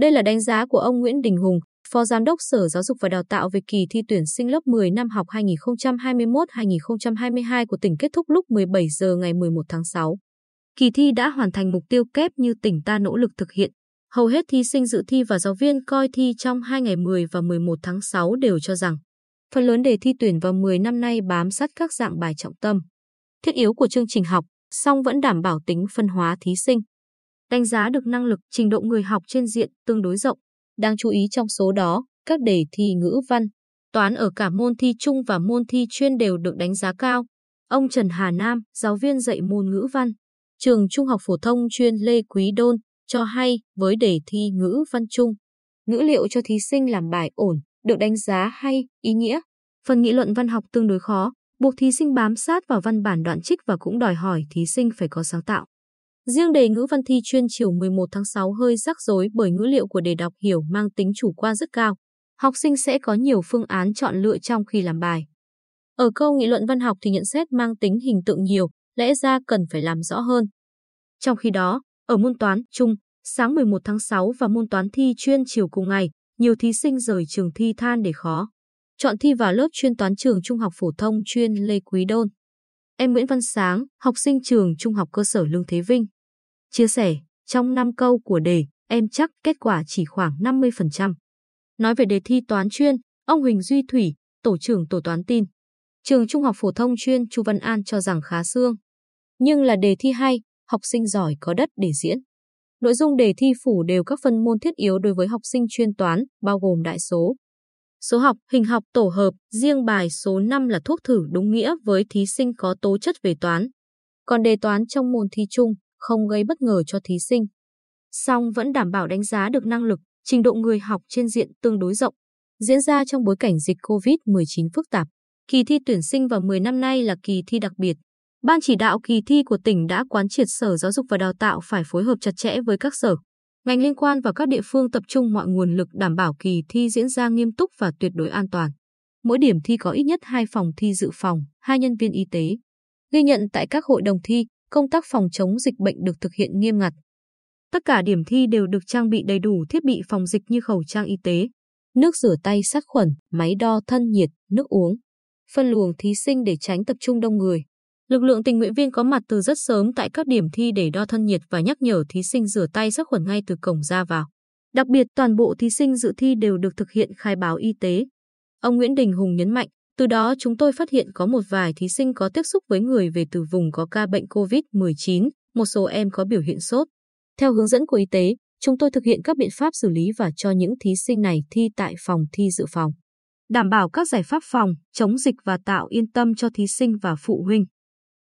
Đây là đánh giá của ông Nguyễn Đình Hùng, Phó Giám đốc Sở Giáo dục và Đào tạo về kỳ thi tuyển sinh lớp 10 năm học 2021-2022 của tỉnh kết thúc lúc 17 giờ ngày 11 tháng 6. Kỳ thi đã hoàn thành mục tiêu kép như tỉnh ta nỗ lực thực hiện. Hầu hết thí sinh dự thi và giáo viên coi thi trong hai ngày 10 và 11 tháng 6 đều cho rằng phần lớn đề thi tuyển vào 10 năm nay bám sát các dạng bài trọng tâm. Thiết yếu của chương trình học, song vẫn đảm bảo tính phân hóa thí sinh. Đánh giá được năng lực, trình độ người học trên diện tương đối rộng. Đáng chú ý trong số đó, các đề thi ngữ văn, toán ở cả môn thi chung và môn thi chuyên đều được đánh giá cao. Ông Trần Hà Nam, giáo viên dạy môn ngữ văn, trường Trung học phổ thông chuyên Lê Quý Đôn, cho hay với đề thi ngữ văn chung, ngữ liệu cho thí sinh làm bài ổn, được đánh giá hay, ý nghĩa. Phần nghị luận văn học tương đối khó, buộc thí sinh bám sát vào văn bản đoạn trích và cũng đòi hỏi thí sinh phải có sáng tạo. Riêng đề ngữ văn thi chuyên chiều 11 tháng 6 hơi rắc rối bởi ngữ liệu của đề đọc hiểu mang tính chủ quan rất cao. Học sinh sẽ có nhiều phương án chọn lựa trong khi làm bài. Ở câu nghị luận văn học thì nhận xét mang tính hình tượng nhiều, lẽ ra cần phải làm rõ hơn. Trong khi đó, ở môn toán chung, sáng 11 tháng 6 và môn toán thi chuyên chiều cùng ngày, nhiều thí sinh rời trường thi than để khó. Chọn thi vào lớp chuyên toán trường Trung học phổ thông chuyên Lê Quý Đôn. Em Nguyễn Văn Sáng, học sinh trường Trung học cơ sở Lương Thế Vinh, chia sẻ, trong 5 câu của đề, em chắc kết quả chỉ khoảng 50%. Nói về đề thi toán chuyên, ông Huỳnh Duy Thủy, tổ trưởng tổ toán tin. Trường Trung học phổ thông chuyên Chu Văn An cho rằng khá xương. Nhưng là đề thi hay, học sinh giỏi có đất để diễn. Nội dung đề thi phủ đều các phân môn thiết yếu đối với học sinh chuyên toán, bao gồm đại số. Số học, hình học tổ hợp, riêng bài số 5 là thuốc thử đúng nghĩa với thí sinh có tố chất về toán. Còn đề toán trong môn thi chung không gây bất ngờ cho thí sinh. Song vẫn đảm bảo đánh giá được năng lực, trình độ người học trên diện tương đối rộng. Diễn ra trong bối cảnh dịch COVID-19 phức tạp, kỳ thi tuyển sinh vào 10 năm nay là kỳ thi đặc biệt. Ban chỉ đạo kỳ thi của tỉnh đã quán triệt Sở Giáo dục và Đào tạo phải phối hợp chặt chẽ với các sở, ngành liên quan và các địa phương tập trung mọi nguồn lực đảm bảo kỳ thi diễn ra nghiêm túc và tuyệt đối an toàn. Mỗi điểm thi có ít nhất 2 phòng thi dự phòng, 2 nhân viên y tế. Ghi nhận tại các hội đồng thi, công tác phòng chống dịch bệnh được thực hiện nghiêm ngặt. Tất cả điểm thi đều được trang bị đầy đủ thiết bị phòng dịch như khẩu trang y tế, nước rửa tay sát khuẩn, máy đo thân nhiệt, nước uống, phân luồng thí sinh để tránh tập trung đông người. Lực lượng tình nguyện viên có mặt từ rất sớm tại các điểm thi để đo thân nhiệt và nhắc nhở thí sinh rửa tay sát khuẩn ngay từ cổng ra vào. Đặc biệt toàn bộ thí sinh dự thi đều được thực hiện khai báo y tế. Ông Nguyễn Đình Hùng nhấn mạnh, từ đó chúng tôi phát hiện có một vài thí sinh có tiếp xúc với người về từ vùng có ca bệnh COVID-19, một số em có biểu hiện sốt. Theo hướng dẫn của y tế, chúng tôi thực hiện các biện pháp xử lý và cho những thí sinh này thi tại phòng thi dự phòng. Đảm bảo các giải pháp phòng, chống dịch và tạo yên tâm cho thí sinh và phụ huynh.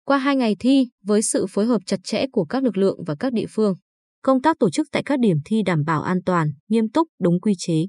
Qua hai ngày thi, với sự phối hợp chặt chẽ của các lực lượng và các địa phương, công tác tổ chức tại các điểm thi đảm bảo an toàn, nghiêm túc, đúng quy chế.